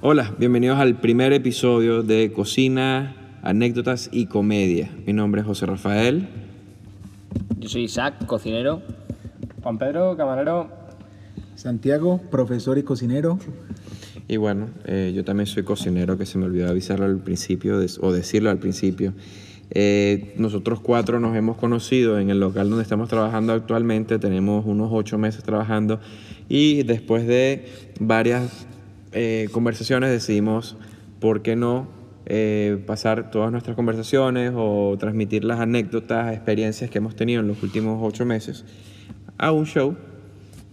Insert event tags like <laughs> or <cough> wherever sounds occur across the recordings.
Hola, bienvenidos al primer episodio de Cocina, Anécdotas y Comedia. Mi nombre es José Rafael. Yo soy Isaac, cocinero. Juan Pedro, camarero. Santiago, profesor y cocinero. Y bueno, eh, yo también soy cocinero, que se me olvidó avisarlo al principio de- o decirlo al principio. Eh, nosotros cuatro nos hemos conocido en el local donde estamos trabajando actualmente, tenemos unos ocho meses trabajando y después de varias eh, conversaciones decidimos, ¿por qué no eh, pasar todas nuestras conversaciones o transmitir las anécdotas, experiencias que hemos tenido en los últimos ocho meses a un show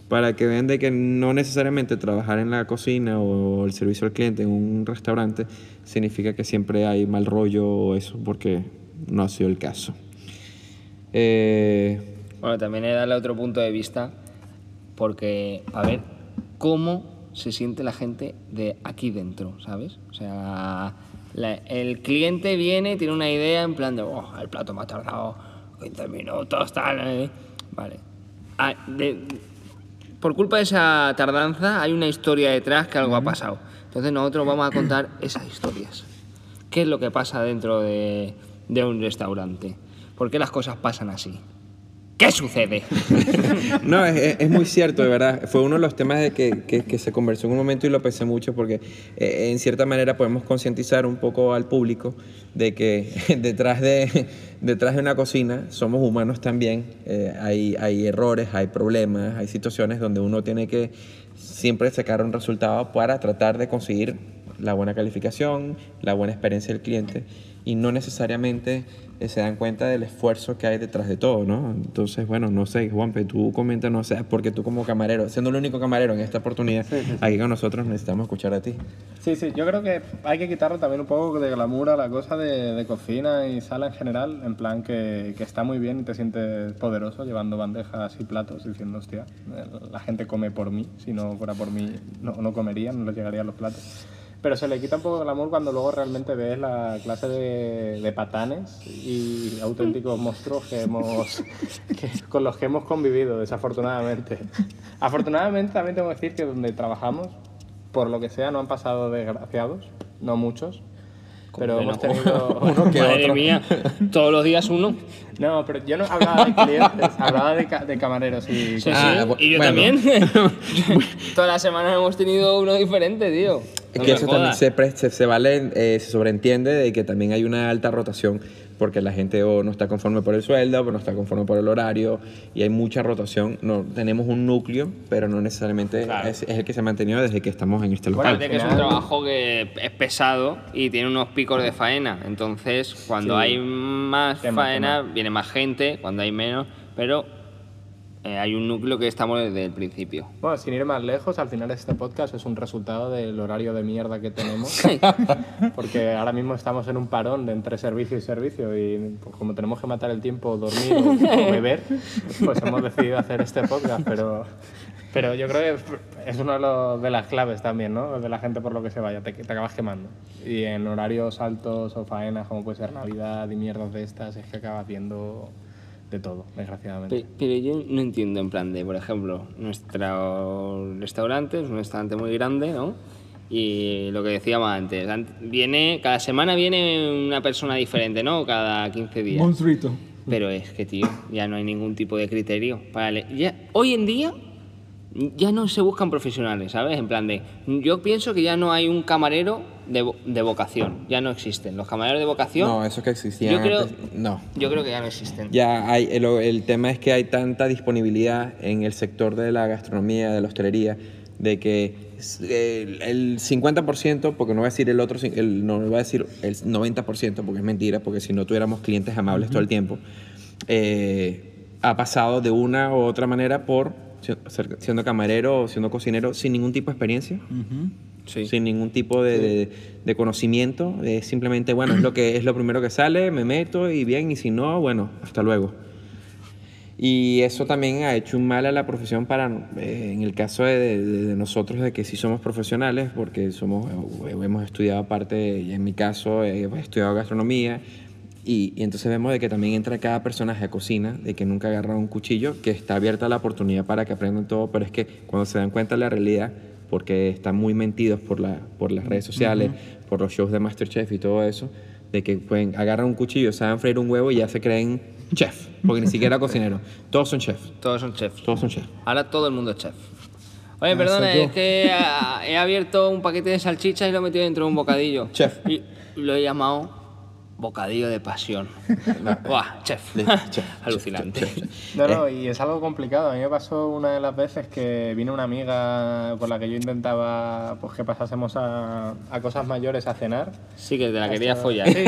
para que vean de que no necesariamente trabajar en la cocina o el servicio al cliente en un restaurante significa que siempre hay mal rollo o eso, porque no ha sido el caso. Eh, Bueno, también es darle otro punto de vista, porque a ver cómo se siente la gente de aquí dentro, ¿sabes? O sea, la- el cliente viene, tiene una idea en plan de, oh, el plato me ha tardado 15 minutos, tal. eh". Vale. Ah, de- por culpa de esa tardanza hay una historia detrás que algo ha pasado. Entonces nosotros vamos a contar esas historias. ¿Qué es lo que pasa dentro de, de un restaurante? ¿Por qué las cosas pasan así? ¿Qué sucede? <laughs> no, es, es- muy cierto, de verdad. Fue uno de los temas de que, que- que se conversó en un momento y lo pensé mucho porque eh, en cierta manera podemos concientizar un poco al público de que <laughs> detrás de, detrás de una cocina somos humanos también. Eh, hay, hay errores, hay problemas, hay situaciones donde uno tiene que siempre sacar un resultado para tratar de conseguir la buena calificación, la buena experiencia del cliente y no necesariamente eh, se dan cuenta del esfuerzo que hay detrás de todo, ¿no? Entonces, bueno, no sé, Juanpe, tú comenta, no sé, porque tú como camarero, siendo el único camarero en esta oportunidad, aquí con nosotros necesitamos escuchar a ti. Sí, sí, yo creo que hay que quitarle también un poco de glamour a la cosa de, de cocina y sala en general, en plan que, que está muy bien y te sientes poderoso llevando bandejas y platos diciendo, hostia, eh, la gente come por mí, si no fuera por mí no, no comerían, no les llegarían los platos. Pero se le quita un poco de glamour cuando luego realmente ves la clase de, de patanes y auténticos monstruos que hemos, <laughs> que- con los que hemos convivido, desafortunadamente. Afortunadamente también tengo que decir que donde trabajamos, por lo que sea, no han pasado desgraciados, no muchos, pero <laughs> <laughs> que hemos tenido... Madre mía, todos los días uno. No, pero yo no hablaba de clientes, hablaba de, ca- de camareros y... Sí, Ah, sí, y yo bueno. también. Todas las semanas hemos tenido uno diferente, tío. Es No que me eso también se, pre- se, se vale, eh, se sobreentiende de que también hay una alta rotación porque la gente o no está conforme por el sueldo, o no está conforme por el horario y hay mucha rotación. No, tenemos un núcleo, pero no necesariamente Claro. es, es el que se ha mantenido desde que estamos en este local. Acuérdate que es un trabajo que es pesado y tiene unos picos de faena. Entonces, cuando Sí. hay más Quema, faena, viene más gente, cuando hay menos, pero eh, hay un núcleo que estamos desde el principio. Bueno, sin ir más lejos, al final este podcast es un resultado del horario de mierda que tenemos. <laughs> Porque ahora mismo estamos en un parón de entre servicio y servicio y pues, como tenemos que matar el tiempo, dormir o, o <laughs> beber, pues hemos decidido hacer este podcast. Pero, pero yo creo que es una de, las claves también, ¿no? De la gente por lo que se vaya, te, te acabas quemando. Y en horarios altos o faenas, como puede ser Navidad y mierdas de estas, es que acabas viendo de todo, desgraciadamente. Pe- Pero yo no entiendo en plan de, por ejemplo, nuestro restaurante es un restaurante muy grande, ¿no? Y lo que decíamos antes, ant- viene, cada semana viene una persona diferente, ¿no? Cada 15 días. Monstruito. Pero es que, tío, ya no hay ningún tipo de criterio. Para ya, hoy en día ya no se buscan profesionales, ¿sabes? En plan de, yo pienso que ya no hay un camarero de, de vocación, ya no existen. Los camareros de vocación, No, eso que existía yo creo, antes, no. yo creo que ya no existen. Ya hay, el, el tema es que hay tanta disponibilidad en el sector de la gastronomía, de la hostelería, de que el, el 50%, porque no voy a decir el otro, el, no voy a decir el 90%, porque es mentira, porque si no tuviéramos clientes amables todo el tiempo, eh, ha pasado de una u otra manera por siendo camarero o siendo cocinero sin ningún tipo de experiencia Sí. sin ningún tipo de, de- de conocimiento. Es simplemente, bueno, es lo, que, es lo primero que sale, me meto y bien, y si no, bueno, hasta luego. Y eso también ha hecho un mal a la profesión para, eh, en el caso de, de- nosotros, de que sí somos profesionales, porque somos, eh, hemos estudiado aparte, en mi caso, he estudiado gastronomía, y, y entonces vemos de que también entra cada personaje a cocina, de que nunca agarra un cuchillo, que está abierta la oportunidad para que aprendan todo, pero es que cuando se dan cuenta de la realidad, porque están muy mentidos por, la, por las redes sociales, por los shows de Masterchef y todo eso, de que pueden agarrar un cuchillo, saben freír un huevo y ya se creen chef, porque ni siquiera cocinero. Todos son chefs. Todos son chefs. Todos son chefs. Ahora todo el mundo es chef. Oye, Ah, perdona, es que ah, he abierto un paquete de salchichas y lo he metido dentro de un bocadillo. Chef. Y lo he llamado bocadillo de pasión. <laughs> <laughs> Buah, <laughs> chef. Chef, Alucinante. chef, chef. No, no, y es algo complicado. A mí me pasó una de las veces que vino una amiga con la que yo intentaba pues, que pasásemos a, a cosas mayores a cenar. Sí que te la quería follar. Sí.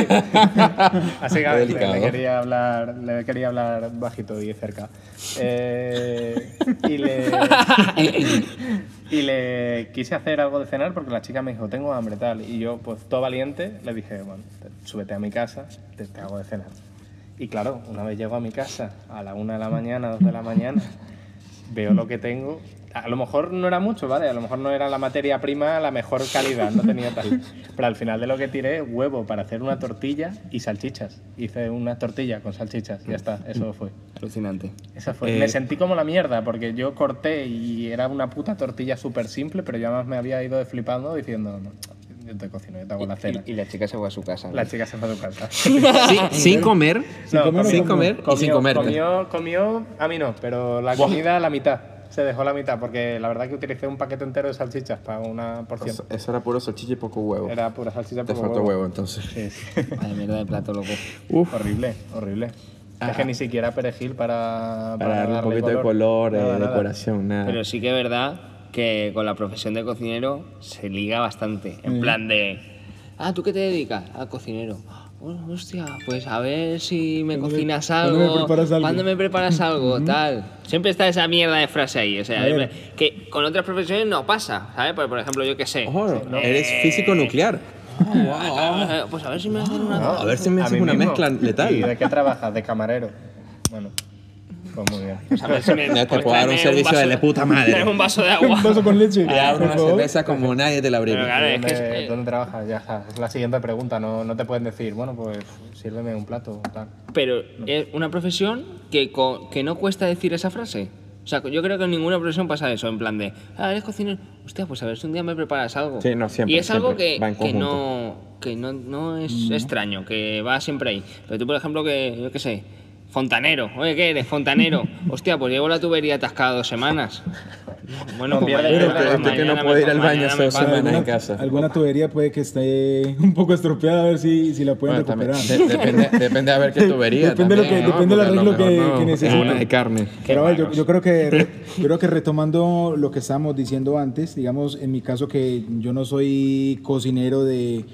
Así que a ver, le, Delicado. le quería hablar, le quería hablar bajito y cerca. Eh, y, le, y le quise hacer algo de cenar porque la chica me dijo, tengo hambre tal. Y yo, pues todo valiente, le dije, bueno, te- súbete a mi casa, te, te hago de cenar. Y claro, una vez llego a mi casa, a la una de la mañana, dos de la mañana, veo lo que tengo. A lo mejor no era mucho, ¿vale? A lo mejor no era la materia prima la mejor calidad, no tenía tal. Pero al final de lo que tiré, huevo para hacer una tortilla y salchichas. Hice una tortilla con salchichas ya está, eso fue. Alucinante. Esa fue. Eh, Me sentí como la mierda porque yo corté y era una puta tortilla súper simple, pero yo además me había ido de flipando diciendo, no, yo te cocino, yo te hago la cena. Y, y la chica se fue a su casa. ¿no? La chica se fue a su casa. <laughs> Sí, sin comer, No, comer o sin comer y sin comerte. Comió, comió, a mí no, pero la comida la mitad. Se dejó la mitad porque la verdad que utilicé un paquete entero de salchichas para una porción. Eso, eso era puro salchicha y poco huevo. Era pura salchicha Te poco faltó huevo, entonces. Sí, sí. <laughs> Vaya mierda de plato, loco. Uf, horrible, horrible. Es que ni siquiera perejil para, para darle un poquito de color, eh, Nada, nada. decoración, nada. Pero sí que es verdad que con la profesión de cocinero se liga bastante. En plan de, ah, ¿tú qué te dedicas? A cocinero. Oh, hostia, pues a ver si me ¿Cuándo me- cocinas cuándo algo. me preparas algo? ¿Cuándo me preparas algo? Tal. Siempre está esa mierda de frase ahí. O sea, que con otras profesiones no pasa, ¿sabes? Por, por ejemplo, yo qué sé. Ojo, Eh, eres físico nuclear. eh, Pues a ver si me hacen una. No, A ver si me mí una mismo. mezcla letal. ¿Y de qué trabajas? De camarero. Bueno, pues muy bien. A ver si me- Ya te puedo dar un servicio vaso de la puta madre. un vaso de agua. Un vaso con leche. Te abro una cerveza como nadie te la abriría. claro, es que ¿Dónde, es- dónde trabajas? Ya está. Es la siguiente pregunta. No, no te pueden decir, bueno, pues sírveme un plato o tal. Pero es una profesión que, que no cuesta decir esa frase. O sea, yo creo que en ninguna profesión pasa eso, en plan de, ah, eres cocinero, hostia, pues a ver si un día me preparas algo. Sí, no, siempre, Y es algo que, que no, que no, no es extraño, que va siempre ahí. Pero tú, por ejemplo, que, yo qué sé, fontanero, oye, ¿qué eres? Fontanero. hostia, pues llevo la tubería atascada dos semanas. Bueno, No pues mañana- el- este que no puede ir al baño semanas. alguna, en casa. alguna tubería puede que esté <laughs> un poco estropeada, a ver si, si la pueden Bueno, también, recuperar. de- depende, depende a ver qué <laughs> tubería. Depende de lo también, que- ¿no? depende del arreglo que- que es necesite. una de carne. Pero yo, yo creo que re- yo creo que retomando lo que estábamos diciendo antes, digamos, en mi caso que yo no soy cocinero de,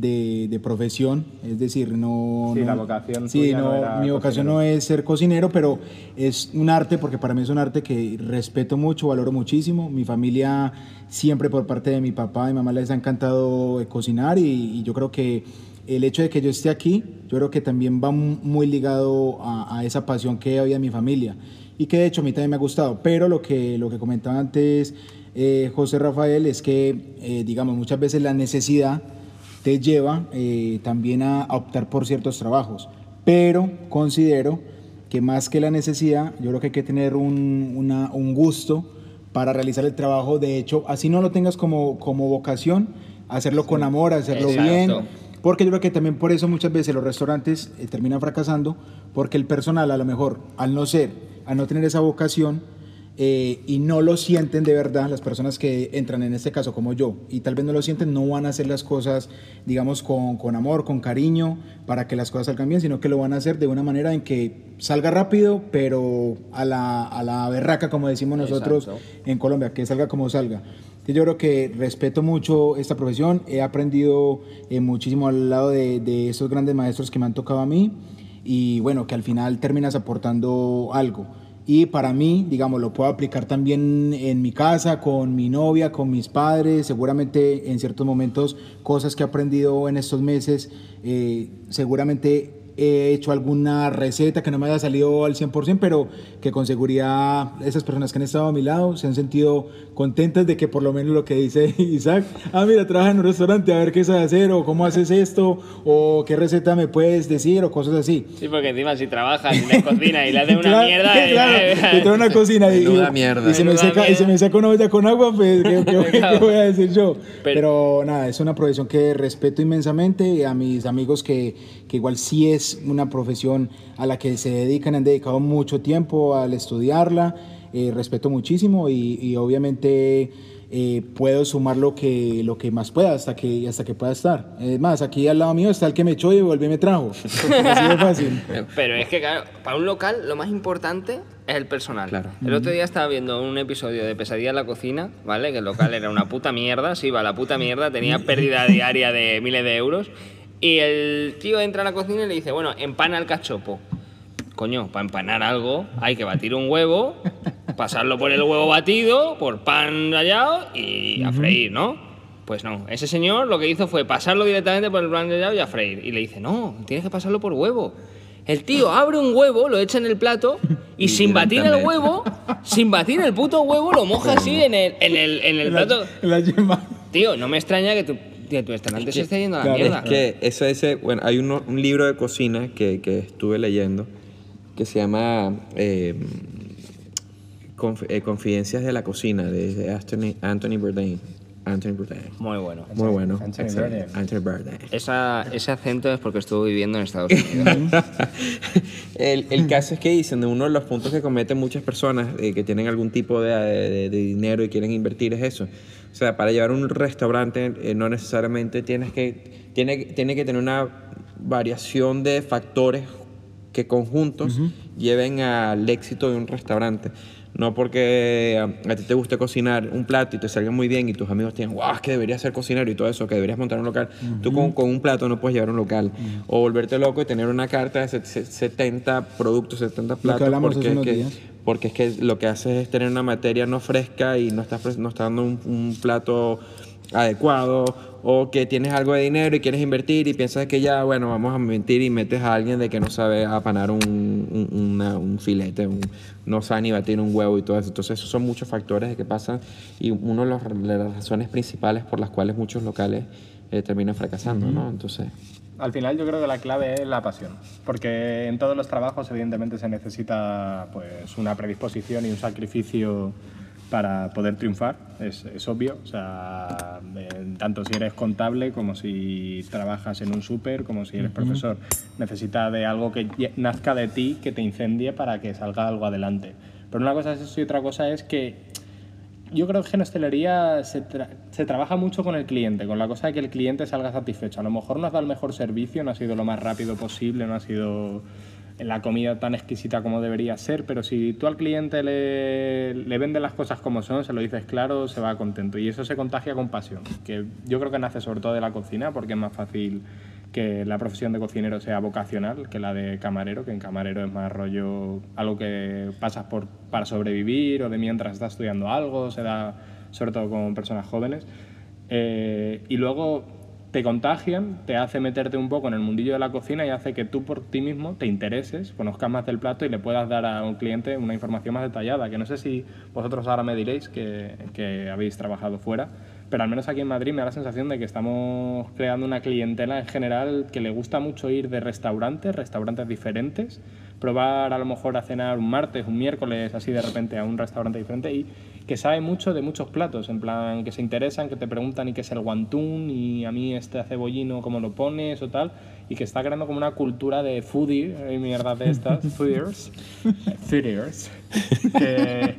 de, de profesión, es decir, no... Sí, no- la vocación Sí, no no, mi vocación cocinero. no es ser cocinero, pero es un arte, porque para mí es un arte que respeto mucho, valoro muchísimo. Mi familia siempre por parte de mi papá y mamá les ha encantado cocinar y, y yo creo que el hecho de que yo esté aquí, yo creo que también va mu- muy ligado a, a esa pasión que había en mi familia y que de hecho a mí también me ha gustado. Pero lo que, lo que comentaba antes eh, José Rafael es que, eh, digamos, muchas veces la necesidad te lleva eh, también a, a optar por ciertos trabajos. Pero considero que más que la necesidad, yo creo que hay que tener un, una- un gusto para realizar el trabajo. De hecho, así no lo tengas como, como vocación, hacerlo con amor, hacerlo Exacto. bien. Porque yo creo que también por eso muchas veces los restaurantes eh, terminan fracasando, porque el personal a lo mejor, al no ser, al no tener esa vocación, eh, y no lo sienten de verdad, las personas que entran en este caso como yo, y tal vez no lo sienten, no van a hacer las cosas, digamos, con, con amor, con cariño, para que las cosas salgan bien, sino que lo van a hacer de una manera en que salga rápido, pero a la, a la berraca, como decimos nosotros Exacto. en Colombia, que salga como salga. Yo creo que respeto mucho esta profesión, he aprendido eh, muchísimo al lado de, de esos grandes maestros que me han tocado a mí y bueno, que al final terminas aportando algo. Y para mí, digamos, lo puedo aplicar también en mi casa, con mi novia, con mis padres, seguramente en ciertos momentos cosas que he aprendido en estos meses, eh, seguramente he hecho alguna receta que no me haya salido al 100%, pero que con seguridad esas personas que han estado a mi lado se han sentido contentas de que por lo menos lo que dice <laughs> Isaac, ah, mira, trabaja en un restaurante, a ver qué sabes hacer, o cómo haces esto, o qué receta me puedes decir, o cosas así. Sí, porque encima si trabajas en la cocina y le haces <laughs> una Claro, mierda... <laughs> eh, claro, te trae una cocina y, y- mierda. y se me seca, y se mierda. me saca una olla con agua, pues, ¿qué, qué- qué Claro. voy a decir yo? Pero- Pero, nada, es una profesión que respeto inmensamente y a mis amigos que, que igual sí es una profesión a la que se dedican, han dedicado mucho tiempo al estudiarla, eh, respeto muchísimo y, y obviamente eh, puedo sumar lo que, lo que más pueda hasta que, hasta que pueda estar. Es más, aquí al lado mío está el que me echó y volvió y me trajo. <laughs> Así de fácil. Pero es que, claro, para un local lo más importante es el personal. Claro. El otro día estaba viendo un episodio de Pesadilla en la cocina, ¿vale? Que el local era una puta mierda, se iba a la puta mierda, tenía <laughs> pérdida diaria de miles de euros. Y el tío entra a la cocina y le dice, bueno, empana el cachopo. Coño, para empanar algo hay que batir un huevo, pasarlo por el huevo batido, por pan rallado y a freír, ¿no? Pues no, ese señor lo que hizo fue pasarlo directamente por el pan rallado y a freír. Y le dice, no, tienes que pasarlo por huevo. El tío abre un huevo, lo echa en el plato y, Y sin batir el huevo, sin batir el puto huevo, lo moja así en el, en el, en el La- plato. la yema. Tío, no me extraña que tu, que tu restaurante se esté yendo a la claro, mierda. Es que eso, ese, bueno, hay uno- un libro de cocina que, que estuve leyendo que se llama eh, Conf- eh, Confidencias de la Cocina de Anthony, Anthony Bourdain. Anthony Bourdain. Muy bueno. Muy bueno. Anthony excelente. Bourdain. Anthony Bourdain. Esa, ese acento es porque estuvo viviendo en Estados Unidos. <laughs> el, el caso es que dicen, de uno de los puntos que cometen muchas personas eh, que tienen algún tipo de, de- de dinero y quieren invertir es eso. O sea, para llevar un restaurante eh, no necesariamente tienes que, tiene, tiene que tener una variación de factores que conjuntos lleven al éxito de un restaurante. No porque a, a ti te guste cocinar un plato y te salga muy bien y tus amigos te digan, wow, es que deberías ser cocinero y todo eso, que deberías montar un local. Tú con, con un plato no puedes llevar un local. O volverte loco y tener una carta de se- se- 70 productos, 70 platos. porque, es que- días. porque es que lo que haces es tener una materia no fresca y no estás, no estás dando un, un plato adecuado o que tienes algo de dinero y quieres invertir y piensas que ya, bueno, vamos a mentir y metes a alguien de que no sabe apanar un, un, una- un filete, un- no sabe ni batir un huevo y todo eso. Entonces, esos son muchos factores que pasan y una de, de las razones principales por las cuales muchos locales eh, terminan fracasando, ¿no? Entonces, Al final yo creo que la clave es la pasión, porque en todos los trabajos evidentemente se necesita pues una predisposición y un sacrificio para poder triunfar, es, es obvio, o sea, eh, tanto si eres contable como si trabajas en un súper, como si eres profesor, necesita de algo que nazca de ti, que te incendie para que salga algo adelante. Pero una cosa es eso y otra cosa es que yo creo que en hostelería se, tra- se trabaja mucho con el cliente, con la cosa de que el cliente salga satisfecho. A lo mejor no has dado el mejor servicio, no ha sido lo más rápido posible, no ha sido la comida tan exquisita como debería ser, pero si tú al cliente le, le vendes las cosas como son, se lo dices claro, se va contento. Y eso se contagia con pasión, que yo creo que nace sobre todo de la cocina, porque es más fácil que la profesión de cocinero sea vocacional que la de camarero, que en camarero es más rollo algo que pasas por, para sobrevivir o de mientras estás estudiando algo, se da sobre todo con personas jóvenes. Eh, y luego te contagian, te hace meterte un poco en el mundillo de la cocina y hace que tú por ti mismo te intereses, conozcas más del plato y le puedas dar a un cliente una información más detallada, que no sé si vosotros ahora me diréis que, que habéis trabajado fuera, pero al menos aquí en Madrid me da la sensación de que estamos creando una clientela en general que le gusta mucho ir de restaurantes, restaurantes diferentes, probar a lo mejor a cenar un martes, un miércoles, así de repente a un restaurante diferente y que sabe mucho de muchos platos, en plan que se interesan, que te preguntan y qué es el guantún y a mí este cebollino cómo lo pones o tal, y que está creando como una cultura de foodie y mierda de estas, <laughs> foodiers, foodiers, <laughs> que,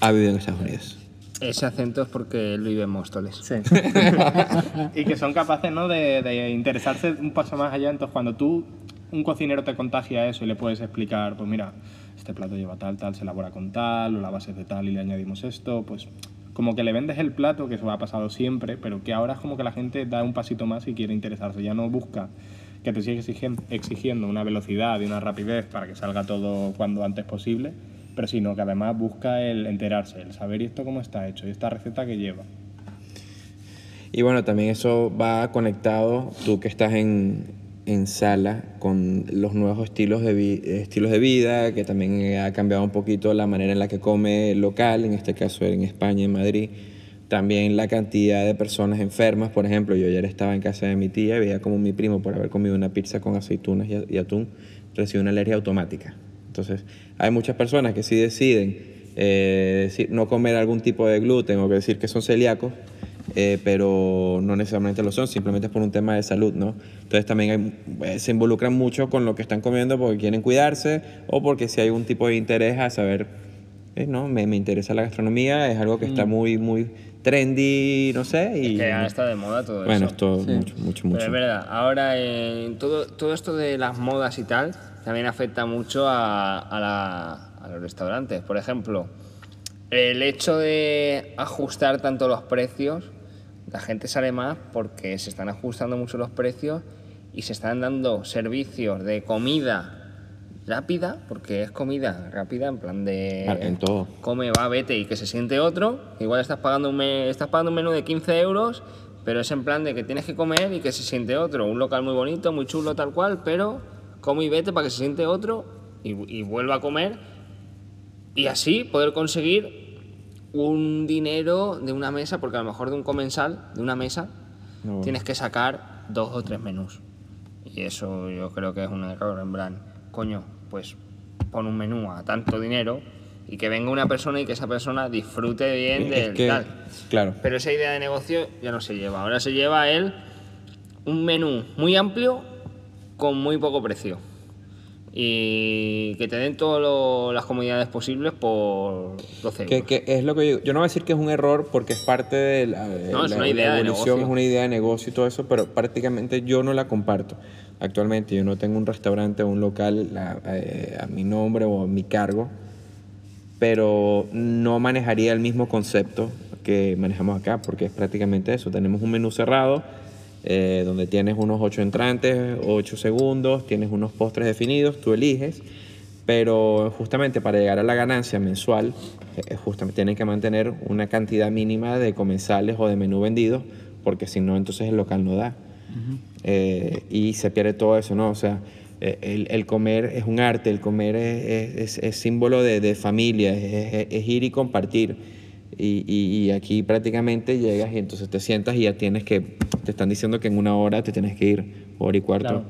ha vivido en Estados Unidos. Ese acento es porque él vive en Móstoles. Sí. <laughs> y que son capaces ¿no? de, de interesarse un paso más allá. Entonces, cuando tú, un cocinero te contagia eso y le puedes explicar, pues mira, este plato lleva tal, tal, se elabora con tal, o la base es de tal y le añadimos esto, pues como que le vendes el plato, que eso ha pasado siempre, pero que ahora es como que la gente da un pasito más y quiere interesarse. Ya no busca que te exigen- exigiendo una velocidad y una rapidez para que salga todo cuando antes posible, pero sino que además busca el enterarse, el saber esto cómo está hecho y esta receta que lleva. Y bueno, también eso va conectado, tú que estás en, en sala con los nuevos estilos de, vi- estilos de vida, que también ha cambiado un poquito la manera en la que come local, en este caso en España, en Madrid. También la cantidad de personas enfermas, por ejemplo, yo ayer estaba en casa de mi tía y veía como mi primo, por haber comido una pizza con aceitunas y, atún, recibió una alergia automática. Entonces, hay muchas personas que sí deciden eh, no comer algún tipo de gluten o que decir que son celíacos, eh, pero no necesariamente lo son, simplemente es por un tema de salud, ¿no? Entonces también hay- eh, se involucran mucho con lo que están comiendo porque quieren cuidarse o porque si hay un tipo de interés a saber, eh, ¿no? Me, me interesa la gastronomía, es algo que está muy, muy trendy, no sé, y... Que ahora está de moda todo bueno, eso. esto mucho, mucho, Pero mucho. es verdad, ahora eh, todo, todo esto de las modas y tal también afecta mucho a, a la- a los restaurantes. Por ejemplo, el hecho de ajustar tanto los precios, la gente sale más porque se están ajustando mucho los precios y se están dando servicios de comida rápida, porque es comida rápida en plan de en todo. come, va, vete y que se siente otro. Igual estás pagando un, me- estás pagando un menú de 15 euros, pero es en plan de que tienes que comer y que se siente otro. Un local muy bonito, muy chulo, tal cual, pero come y vete para que se siente otro y, y vuelva a comer. Y así poder conseguir un dinero de una mesa, porque a lo mejor de un comensal, de una mesa, No, tienes que sacar dos o tres menús. Y eso yo creo que es un error, en plan, coño, pues pon un menú a tanto dinero y que venga una persona y que esa persona disfrute bien Es del que, tal. claro, Pero esa idea de negocio ya no se lleva. Ahora se lleva él un menú muy amplio con muy poco precio. Y que te den todas las comodidades posibles por 12 euros. Que, que es lo que yo, yo no voy a decir que es un error porque es parte de la, de No, es la- una idea de evolución, negocio. es una idea de negocio y todo eso, pero prácticamente yo no la comparto. Actualmente yo no tengo un restaurante o un local a, a- a mi nombre o a mi cargo, pero no manejaría el mismo concepto que manejamos acá, porque es prácticamente eso. Tenemos un menú cerrado eh, donde tienes unos ocho entrantes, ocho segundos, tienes unos postres definidos, tú eliges, pero justamente para llegar a la ganancia mensual, eh, justamente tienen que mantener una cantidad mínima de comensales o de menú vendidos, porque si no, entonces el local no da. Eh, y se pierde todo eso, ¿no? O sea, eh, el, el comer es un arte, el comer es, es- es símbolo de, de familia, es- es ir y compartir. Y, y- y aquí prácticamente llegas y entonces te sientas y ya tienes que, te están diciendo que en una hora te tienes que ir, hora y cuarto. Claro.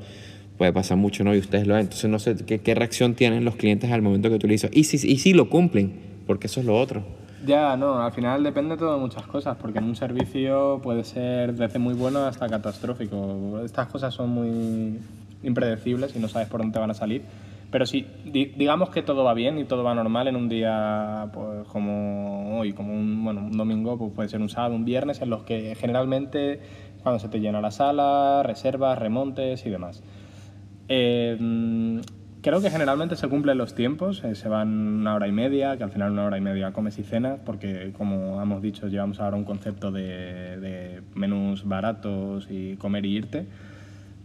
Puede pasar mucho, ¿no? Y ustedes lo ven. Entonces no sé qué, qué reacción tienen los clientes al momento que tú le dices. Y si, y si lo cumplen, porque eso es lo otro. Ya, no, al final depende todo de muchas cosas, porque en un servicio puede ser desde muy bueno hasta catastrófico. Estas cosas son muy impredecibles y no sabes por dónde te van a salir. Pero si di- digamos que todo va bien y todo va normal en un día pues, como hoy, como un, bueno, un domingo, pues puede ser un sábado, un viernes, en los que generalmente cuando se te llena la sala, reservas, remontes y demás. Eh, creo que generalmente se cumplen los tiempos, eh, se van una hora y media, que al final una hora y media comes y cenas, porque como hemos dicho, llevamos ahora un concepto de, de menús baratos y comer y irte.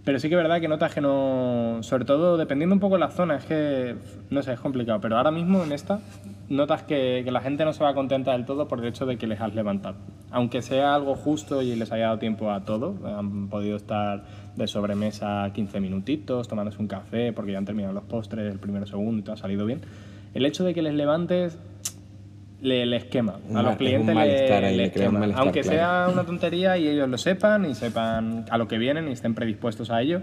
Pero sí que es verdad que notas que no, sobre todo dependiendo un poco de la zona, es que, no sé, es complicado, pero ahora mismo en esta notas que, la gente no se va contenta del todo por el hecho de que les has levantado. Aunque sea algo justo y les haya dado tiempo a todo, han podido estar de sobremesa 15 minutitos, tomándose un café porque ya han terminado los postres, el primero, segundo y todo ha salido bien. El hecho de que les levantes le, les quema. A los clientes les quema. Aunque claro. sea una tontería y ellos lo sepan y sepan a lo que vienen y estén predispuestos a ello.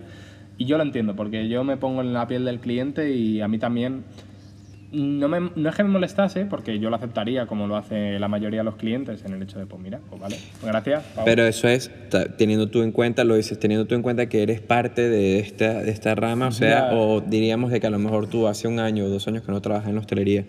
Y yo lo entiendo, porque yo me pongo en la piel del cliente y a mí también no, me- no es que me molestase, porque yo lo aceptaría como lo hace la mayoría de los clientes en el hecho de, pues mira, pues vale, pues gracias. Pau. Pero eso es teniendo tú en cuenta, lo dices, teniendo tú en cuenta que eres parte de esta, de esta rama, o sea, o diríamos de que a lo mejor tú hace un año o dos años que no trabajas en la hostelería,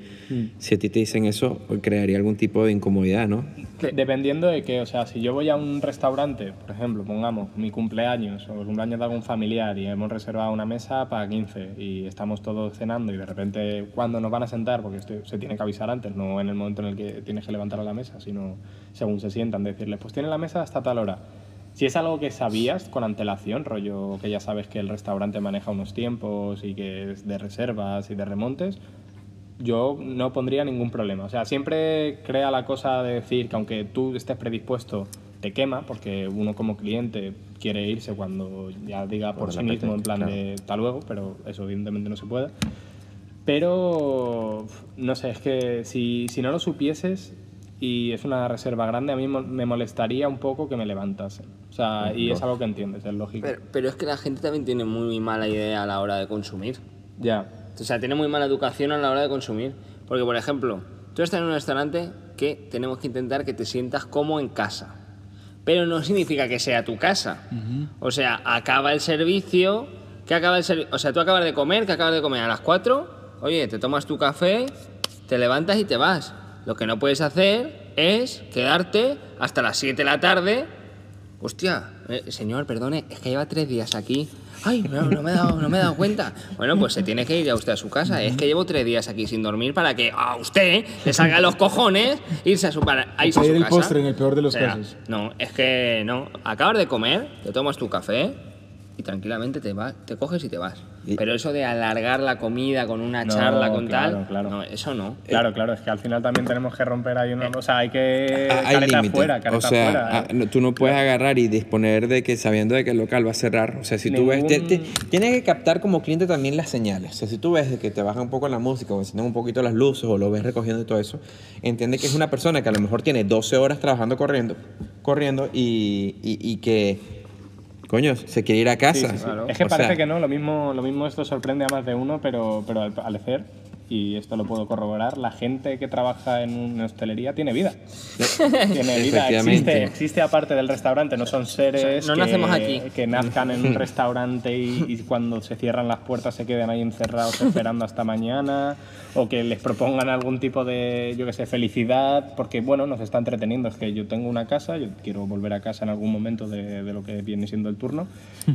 si a ti te dicen eso, pues, crearía algún tipo de incomodidad, ¿no? Dependiendo de que, o sea, si yo voy a un restaurante, por ejemplo, pongamos mi cumpleaños o el cumpleaños de algún familiar y hemos reservado una mesa para 15 y estamos todos cenando y de repente cuando nos van a sentar, porque esto se tiene que avisar antes, no en el momento en el que tienes que levantar a la mesa, sino según se sientan, decirles, pues tienen la mesa hasta tal hora. Si es algo que sabías con antelación, rollo que ya sabes que el restaurante maneja unos tiempos y que es de reservas y de remontes, yo no pondría ningún problema. O sea, siempre crea la cosa de decir que aunque tú estés predispuesto, te quema, porque uno como cliente quiere irse cuando ya diga por Cuando sí mismo, en plan claro. de hasta luego, pero eso evidentemente no se puede. Pero, no sé, es que si, si no lo supieses y es una reserva grande, a mí me molestaría un poco que me levantasen. O sea, y es algo que entiendes, es lógico. Pero, pero es que la gente también tiene muy mala idea a la hora de consumir. ya. O sea, tiene muy mala educación a la hora de consumir. Porque, por ejemplo, tú estás en un restaurante que tenemos que intentar que te sientas como en casa. Pero no significa que sea tu casa. O sea, acaba el servicio. que acaba el servicio? O sea, tú acabas de comer, que acabas de comer a las 4. Oye, te tomas tu café, te levantas y te vas. Lo que no puedes hacer es quedarte hasta las 7 de la tarde Hostia, eh, señor, perdone, es que lleva tres días aquí. Ay, no, no me he dado, no me he dado cuenta. Bueno, pues se tiene que ir ya usted a su casa. Es que llevo tres días aquí sin dormir para que a usted le salgan los cojones irse a su, para, a irse a su el casa. postre en el peor de los O sea, casos. No, es que no. Acabas de comer, te tomas tu café y tranquilamente te vas, te coges y te vas. Pero eso de alargar la comida con una No, charla, con claro, tal, claro. no, eso no. Claro, claro, es que al final también tenemos que romper ahí una... O sea, hay que... Hay careta límite. fuera, O careta sea, fuera. ah, no, tú no puedes agarrar y disponer de que sabiendo de que el local va a cerrar. O sea, si tú ves, te- tienes que captar como cliente también las señales. O sea, si tú ves de que te baja un poco la música o encienden un poquito las luces o lo ves recogiendo y todo eso, entiende que es una persona que a lo mejor tiene 12 horas trabajando corriendo, corriendo y, y- y que, coño, se quiere ir a Sí, casa. sí, sí. Claro. Es que O parece sea, que no, lo mismo, lo mismo esto sorprende a más de uno, pero, pero al parecer, y esto lo puedo corroborar, la gente que trabaja en una hostelería tiene vida. <laughs> tiene vida, existe, existe aparte del restaurante, no son seres no que, nacemos aquí. que nazcan en un restaurante y, y <laughs> cuando se cierran las puertas se queden ahí encerrados esperando hasta mañana, o que les propongan algún tipo de, yo qué sé, felicidad, porque bueno, nos está entreteniendo, es que yo tengo una casa, yo quiero volver a casa en algún momento de, de lo que viene siendo el turno,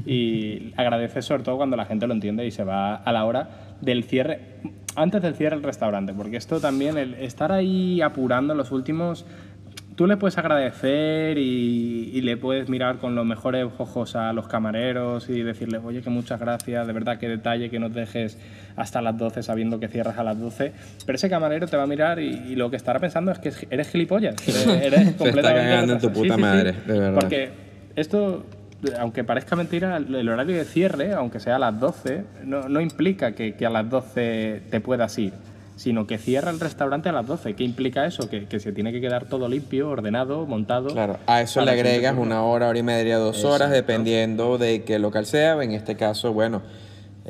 y <laughs> agradecer sobre todo cuando la gente lo entiende y se va a la hora del cierre, antes del cierre del restaurante, porque esto también, el estar ahí apurando los últimos tú le puedes agradecer y, y le puedes mirar con los mejores ojos a los camareros y decirles, oye, que muchas gracias, de verdad, qué detalle que nos dejes hasta las 12 sabiendo que cierras a las 12. Pero ese camarero te va a mirar y, y lo que estará pensando es que eres gilipollas. <laughs> Eres completamente cagando en tu puta madre, de verdad. Porque esto, aunque parezca mentira, el horario de cierre, aunque sea a las 12, no, no implica que, que a las 12 te puedas ir, sino que cierra el restaurante a las 12. ¿Qué implica eso? Que, que se tiene que quedar todo limpio, ordenado, montado. Claro, a eso le agregas una hora, hora y media, dos horas, dependiendo de qué local sea. En este caso, bueno,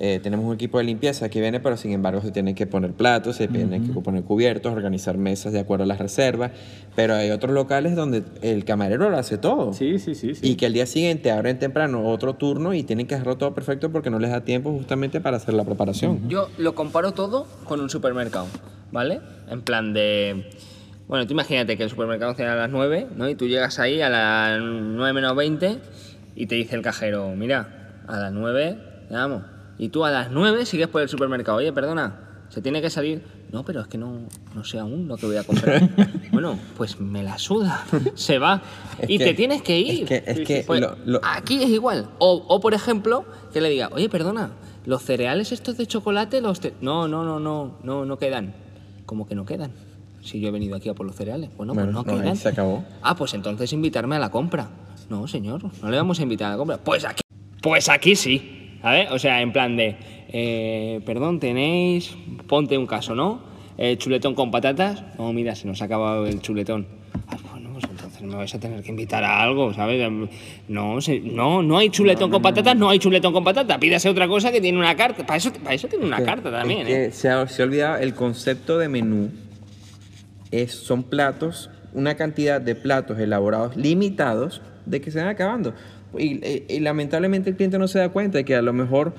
eh, tenemos un equipo de limpieza que viene, pero sin embargo se tienen que poner platos, se tienen que poner cubiertos, organizar mesas de acuerdo a las reservas. Pero hay otros locales donde el camarero lo hace todo. Sí, sí, sí. sí. Y que al día siguiente abren temprano otro turno y tienen que hacerlo todo perfecto porque no les da tiempo justamente para hacer la preparación. Yo lo comparo todo con un supermercado, ¿vale? En plan de... Bueno, tú imagínate que el supermercado cierra a las 9, ¿no? Y tú llegas ahí a las 9 menos 20 y te dice el cajero, mira, a las 9, vamos. Y tú a las 9 sigues por el supermercado, oye, perdona, se tiene que salir. No, pero es que no, no sé aún lo que voy a comprar. <laughs> bueno, pues me la suda, <laughs> se va. Es y que- te tienes que ir. es que- es que Pues, lo- lo- Aquí es igual. O, o, por ejemplo, que le diga, oye, perdona, los cereales estos de chocolate, los... te-". No, no, no, no, no, no quedan. ¿Cómo que no quedan? Si yo he venido aquí a por los cereales. Bueno, Bueno, pues no, quedan. se acabó. Ah, pues entonces invitarme a la compra. No, señor, no le vamos a invitar a la compra. Pues aquí, pues aquí sí. ¿Sabes? O sea, en plan de, eh, perdón, tenéis, ponte un caso, ¿no? Eh, chuletón con patatas. No, mira, se nos ha acabado el chuletón. Ah, bueno, pues entonces me vais a tener que invitar a algo, ¿sabes? No, se- no, no hay chuletón con patatas, no hay chuletón con patatas. Pídase otra cosa que tiene una carta. Para eso, para eso tiene una carta también, es que ¿eh? se, ha, se ha olvidado el concepto de menú. Es, son platos, una cantidad de platos elaborados limitados de que se van acabando. Y, y- y lamentablemente el cliente no se da cuenta de que a lo mejor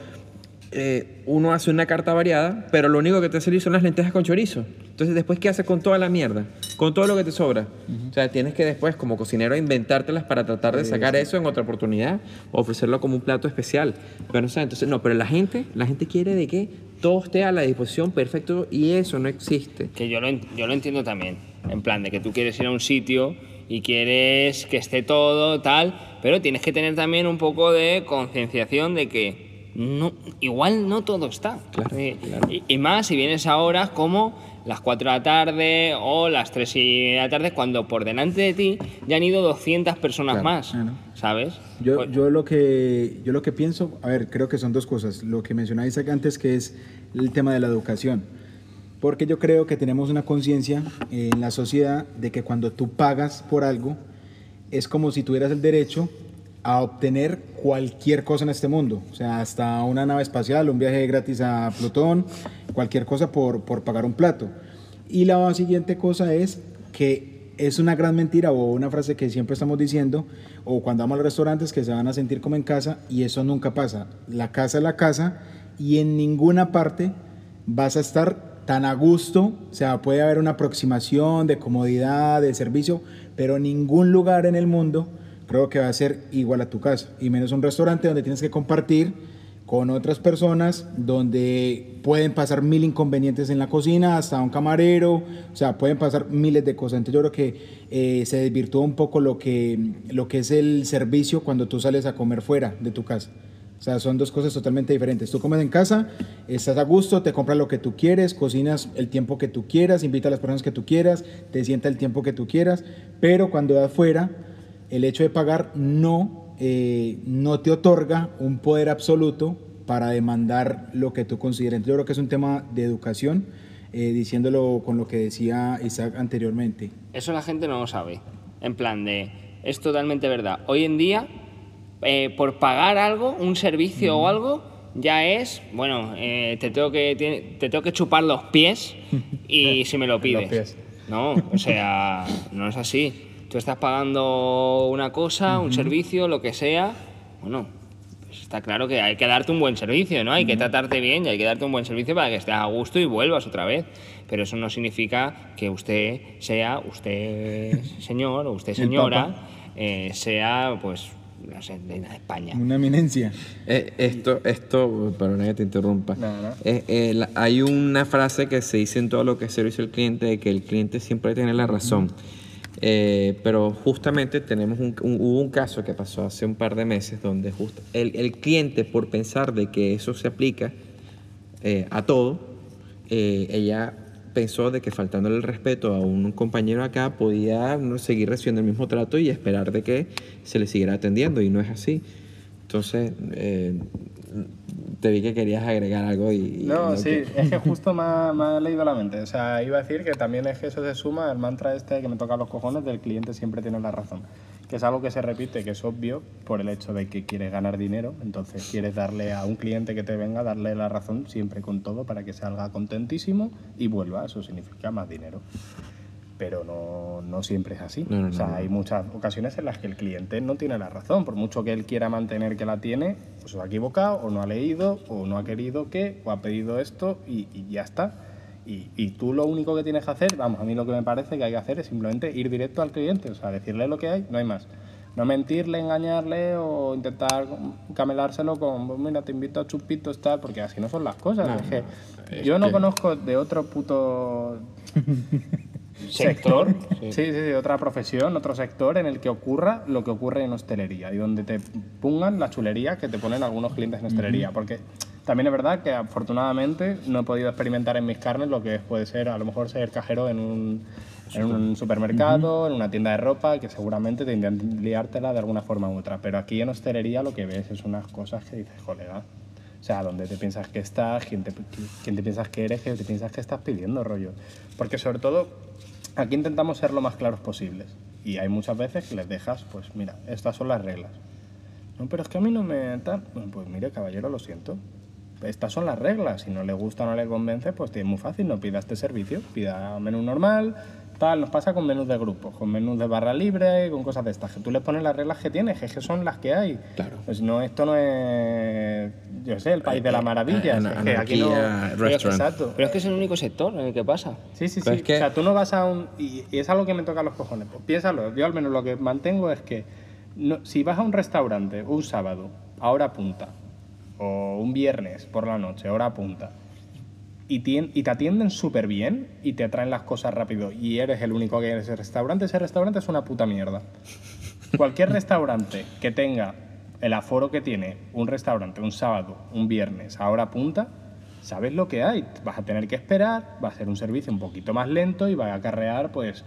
eh, uno hace una carta variada, pero lo único que te hace son las lentejas con chorizo. Entonces, después, ¿qué haces con toda la mierda? Con todo lo que te sobra. O sea, tienes que después, como cocinero, inventártelas para tratar de sacar eso en otra oportunidad, o ofrecerlo como un plato especial. Pero no sé, entonces, no, pero la gente, la gente quiere de que todo esté a la disposición perfecto y eso no existe. Que yo lo, yo lo entiendo también. En plan de que tú quieres ir a un sitio y quieres que esté todo tal, pero tienes que tener también un poco de concienciación de que no, igual no todo está. Claro, Eh, claro. Y, y más si vienes a horas como las 4 de la tarde o las 3 y de la tarde, cuando por delante de ti ya han ido 200 personas Claro, más. ¿sabes? Yo, Pues- yo, lo que, yo lo que pienso, a ver, creo que son dos cosas. Lo que mencionaba Isaac antes, que es el tema de la educación. Porque yo creo que tenemos una conciencia en la sociedad de que cuando tú pagas por algo, es como si tuvieras el derecho a obtener cualquier cosa en este mundo. O sea, hasta una nave espacial, un viaje gratis a Plutón, cualquier cosa por, por pagar un plato. Y la siguiente cosa es que es una gran mentira o una frase que siempre estamos diciendo, o cuando vamos a los restaurantes que se van a sentir como en casa, y eso nunca pasa. La casa es la casa y en ninguna parte vas a estar tan a gusto, o sea, puede haber una aproximación de comodidad, de servicio, pero ningún lugar en el mundo creo que va a ser igual a tu casa, y menos un restaurante donde tienes que compartir con otras personas, donde pueden pasar mil inconvenientes en la cocina, hasta un camarero, o sea, pueden pasar miles de cosas. Entonces yo creo que eh, se desvirtúa un poco lo que, lo que es el servicio cuando tú sales a comer fuera de tu casa. O sea, son dos cosas totalmente diferentes. Tú comes en casa, estás a gusto, te compras lo que tú quieres, cocinas el tiempo que tú quieras, invita a las personas que tú quieras, te sienta el tiempo que tú quieras, pero cuando de afuera, el hecho de pagar no, eh, no te otorga un poder absoluto para demandar lo que tú consideres. Yo creo que es un tema de educación, eh, diciéndolo con lo que decía Isaac anteriormente. Eso la gente no lo sabe. En plan de, es totalmente verdad. Hoy en día, eh, por pagar algo, un servicio o algo, ya es, bueno, eh, te, tengo que, te tengo que chupar los pies <laughs> y si me lo pides. pies. No, o sea, no es así. Tú estás pagando una cosa, un servicio, lo que sea, bueno, pues está claro que hay que darte un buen servicio, ¿no? Hay que tratarte bien y hay que darte un buen servicio para que estés a gusto y vuelvas otra vez. Pero eso no significa que usted sea, usted señor o usted señora, eh, sea, pues, no sé, reina de España. Una eminencia. Eh, esto, esto, perdona que te interrumpa. No, no. Eh, eh, la- hay una frase que se dice en todo lo que es servicio al cliente, de que el cliente siempre tiene la razón. Eh, pero justamente tenemos un, un- hubo un caso que pasó hace un par de meses donde justo el, el cliente, por pensar de que eso se aplica eh, a todo, eh, ella pensó de que faltándole el respeto a un compañero acá podía no, seguir recibiendo el mismo trato y esperar de que se le siguiera atendiendo y no es así. Entonces, eh, te vi que querías agregar algo y... No, sí, te- es que <laughs> justo me ha, me ha leído la mente. O sea, iba a decir que también es que eso se suma al mantra este que me toca los cojones del cliente siempre tiene la razón. Que es algo que se repite, que es obvio por el hecho de que quieres ganar dinero. Entonces quieres darle a un cliente que te venga, darle la razón siempre con todo para que salga contentísimo y vuelva. Eso significa más dinero. Pero no, no siempre es así. No, no, o sea, hay muchas ocasiones en las que el cliente no tiene la razón. Por mucho que él quiera mantener que la tiene, pues se ha equivocado, o no ha leído, o no ha querido que, o ha pedido esto y, y ya está. Y, y tú lo único que tienes que hacer, vamos, a mí lo que me parece que hay que hacer es simplemente ir directo al cliente, o sea, decirle lo que hay, no hay más. No mentirle, engañarle o intentar camelárselo con, "Pues mira, te invito a chupitos, tal, porque así no son las cosas. es que yo no que- conozco de otro puto <laughs> Sector. <laughs> Sí, sí, sí, otra profesión, otro sector en el que ocurra lo que ocurre en hostelería y donde te pongan la chulería que te ponen algunos clientes en hostelería. Porque también es verdad que afortunadamente no he podido experimentar en mis carnes lo que puede ser a lo mejor ser cajero en un, en un supermercado, en una tienda de ropa, que seguramente te intentan liártela de alguna forma u otra. Pero aquí en hostelería lo que ves es unas cosas que dices, colega. O sea, ¿dónde te piensas que estás? ¿Quién te, quién te piensas que eres? ¿Qué te piensas que estás pidiendo, rollo? Porque sobre todo, aquí intentamos ser lo más claros posibles. Y hay muchas veces que les dejas, pues mira, estas son las reglas. No, pero es que a mí no me... Tal. Pues mire, caballero, lo siento. Estas son las reglas. Si no le gusta o no le convence, pues es muy fácil. No pida este servicio. Pida menú normal. Tal, nos pasa con menús de grupo, con menús de barra libre, con cosas de estas. Que tú le pones las reglas que tienes, que es que son las que hay. Claro. Pues no, esto no es, yo sé, el país de la maravilla. Ana- es que aquí no... Exacto. Pero es que es el único sector en el que pasa. Sí, sí, Pero sí. es que- O sea, tú no vas a un... Y, y es algo que me toca los cojones. Pues piénsalo. Yo al menos lo que mantengo es que no- si vas a un restaurante un sábado a hora punta o un viernes por la noche, hora punta, y, y te atienden súper bien y te traen las cosas rápido y eres el único que hay en ese restaurante, ese restaurante es una puta mierda. Cualquier <laughs> restaurante que tenga el aforo que tiene un restaurante un sábado, un viernes, a hora punta, sabes lo que hay. Vas a tener que esperar, va a ser un servicio un poquito más lento y va a acarrear, pues,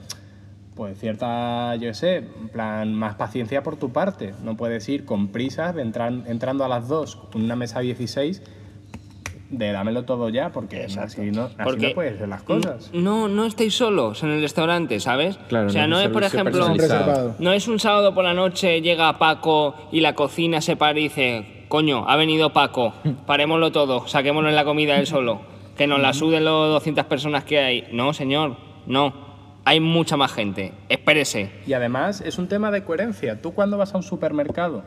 pues cierta, yo sé, en plan, más paciencia por tu parte. No puedes ir con prisas, de entrar, entrando a las 2 con una mesa 16 de dámelo todo ya, porque así no, así Porque no pueden ser las cosas. No, no estáis solos en el restaurante, ¿sabes? Claro, o sea, no no es por ejemplo, no es un sábado por la noche, llega Paco y la cocina se para y dice, coño, ha venido Paco, <laughs> parémoslo todo, saquémoslo en la comida él solo, que nos la suden los 200 personas que hay. No, señor, no. Hay mucha más gente. Espérese. Y además es un tema de coherencia. Tú cuando vas a un supermercado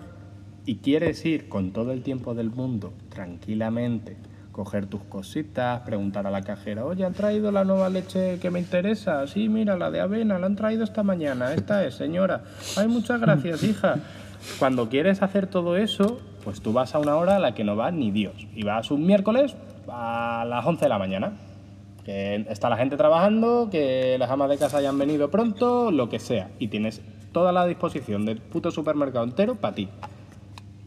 y quieres ir con todo el tiempo del mundo, tranquilamente, coger tus cositas, preguntar a la cajera, oye, ¿han traído la nueva leche que me interesa? Sí, mira, la de avena, la han traído esta mañana, esta es, señora. Ay, muchas gracias, hija. Cuando quieres hacer todo eso, pues tú vas a una hora a la que no va ni Dios. Y vas un miércoles a las 11 de la mañana. Que está la gente trabajando, que las amas de casa hayan venido pronto, lo que sea. Y tienes toda la disposición del puto supermercado entero para ti.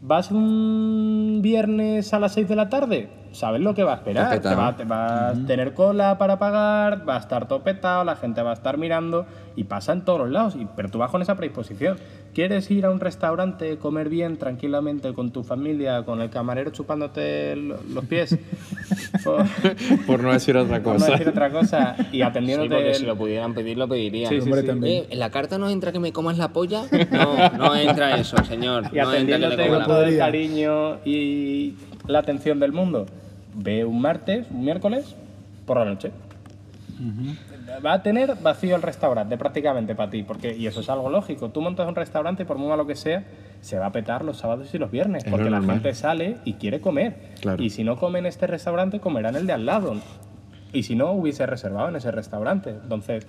¿Vas un viernes a las 6 de la tarde? ¿Sabes lo que va a esperar? Te va, te va a tener cola para pagar, va a estar topetado, la gente va a estar mirando y pasa en todos los lados. Y, pero tú vas con esa predisposición. ¿Quieres ir a un restaurante, comer bien, tranquilamente, con tu familia, con el camarero chupándote lo- los pies? <laughs> Por- Por no decir otra <laughs> por no cosa. decir otra cosa. Y Sí, atendiéndote... porque el- si lo pudieran pedir, lo pedirían. Sí, sí, Hombre, sí. también. Eh, ¿En la carta no entra que me comas la polla? No, no entra eso, señor. y no entra que le atendiéndote coma con la todo el cariño y la atención del mundo, ve un martes, un miércoles, por la noche. Va a tener vacío el restaurante prácticamente para ti, porque, y eso es algo lógico. Tú montas un restaurante y por muy malo que sea, se va a petar los sábados y los viernes, Es porque la gente sale y quiere comer. Claro. Y si no come en este restaurante, comerá en el de al lado. Y si no, hubiese reservado en ese restaurante. Entonces,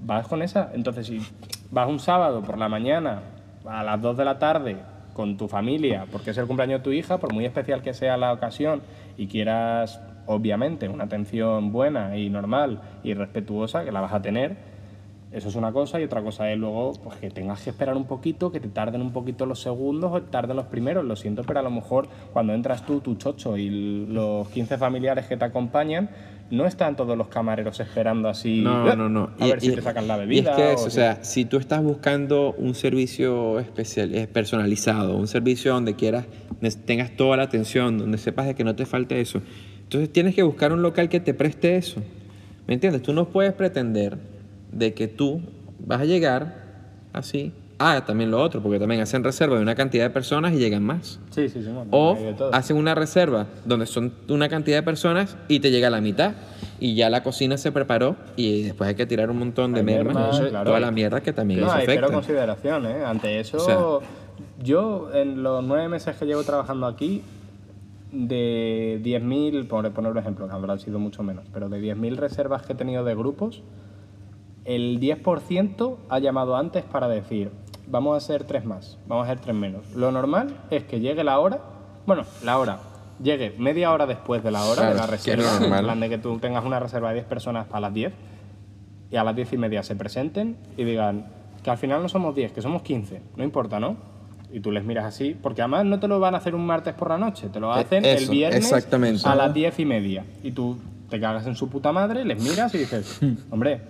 vas con esa. Entonces, si vas un sábado por la mañana a las 2 de la tarde con tu familia, porque es el cumpleaños de tu hija, por muy especial que sea la ocasión y quieras, obviamente, una atención buena y normal y respetuosa, que la vas a tener, eso es una cosa y otra cosa es luego pues, que tengas que esperar un poquito, que te tarden un poquito los segundos o tarden los primeros. Lo siento, pero a lo mejor cuando entras tú, tu chocho y los 15 familiares que te acompañan, no están todos los camareros esperando así No, no, no. a ver si te sacan la bebida. Y es que, es, o o sea, si tú estás buscando un servicio especial, eh, personalizado, un servicio donde quieras, tengas toda la atención, donde sepas de que no te falte eso, entonces tienes que buscar un local que te preste eso. ¿Me entiendes? Tú no puedes pretender de que tú vas a llegar así. Ah, también lo otro, porque también hacen reserva de una cantidad de personas y llegan más. Sí, sí, sí. bueno, O hacen una reserva donde son una cantidad de personas y te llega la mitad. Y ya la cocina se preparó y después hay que tirar un montón de merma. claro. Toda la mierda que también No, eso afecta. consideración, ¿eh? Ante eso, O sea- yo en los nueve meses que llevo trabajando aquí, de 10.000, por poner un ejemplo, que habrá sido mucho menos, pero de 10.000 reservas que he tenido de grupos, el 10% ha llamado antes para decir, vamos a hacer tres más, vamos a hacer tres menos. Lo normal es que llegue la hora, bueno, la hora, llegue media hora después de la hora Claro, de la reserva, en plan de que tú tengas una reserva de 10 personas para las 10 y a las 10 y media se presenten y digan que al final no somos 10, que somos 15, no importa, ¿no? Y tú les miras así, porque además no te lo van a hacer un martes por la noche, te lo Eh, hacen el viernes exactamente. a las 10 y media. Y tú te cagas en su puta madre, les miras y dices, <laughs> hombre,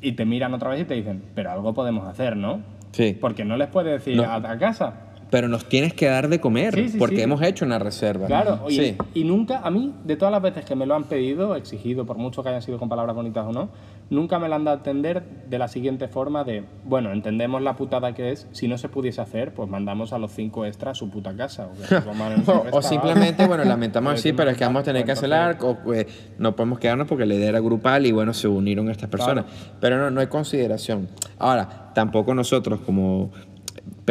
y te miran otra vez y te dicen, pero algo podemos hacer, ¿no? Sí. Porque no les puedes decir No. a, a casa. Pero nos tienes que dar de comer Sí, sí, porque sí. hemos hecho una reserva. Claro, oye, Sí. y nunca, a mí, de todas las veces que me lo han pedido, exigido, por mucho que hayan sido con palabras bonitas o no, nunca me lo han dado a entender de la siguiente forma de, bueno, entendemos la putada que es, si no se pudiese hacer, pues mandamos a los cinco extras a su puta casa. O, que <laughs> simplemente, bueno, lamentamos <laughs> tú pero es que vamos a tener que cancelar, o pues, no podemos quedarnos porque la idea era grupal y bueno, se unieron estas personas. Pero no, no hay consideración. Ahora, tampoco nosotros como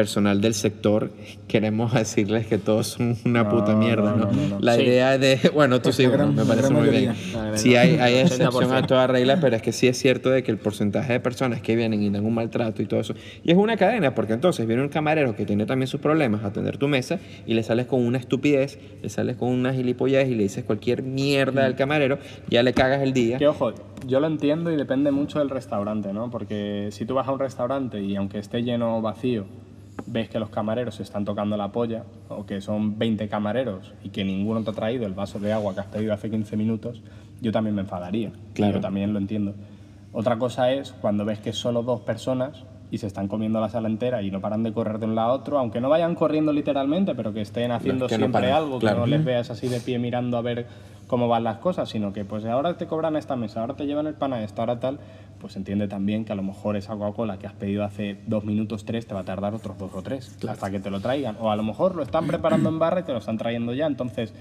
personal del sector queremos <laughs> decirles que todos son una No, puta mierda, no, ¿no? no, no, no. La Sí. idea de, <laughs> bueno, tú sí, gran- me parece muy bien. Sí hay, hay excepción 80%. a toda regla, pero es que sí es cierto de que el porcentaje de personas que vienen y dan un maltrato y todo eso, y es una cadena, porque entonces viene un camarero que tiene también sus problemas a atender tu mesa y le sales con una estupidez, le sales con una gilipollez y le dices cualquier mierda al camarero, ya le cagas el día. Que ojo, yo lo entiendo y depende mucho del restaurante, ¿no? Porque si tú vas a un restaurante y aunque esté lleno o vacío, ves que los camareros se están tocando la polla o que son 20 camareros y que ninguno te ha traído el vaso de agua que has pedido hace 15 minutos, yo también me enfadaría. Claro. Yo también lo entiendo. Otra cosa es cuando ves que solo dos personas y se están comiendo la sala entera y no paran de correr de un lado a otro, aunque no vayan corriendo literalmente, pero que estén haciendo que siempre algo, claro. que no les veas así de pie mirando a ver cómo van las cosas, sino que pues ahora te cobran esta mesa, ahora te llevan el pan a esta, ahora tal, pues entiende también que a lo mejor esa Coca-Cola que has pedido hace dos minutos, tres, te va a tardar otros dos o tres hasta que te lo traigan. O a lo mejor lo están preparando en barra y te lo están trayendo ya. Entonces,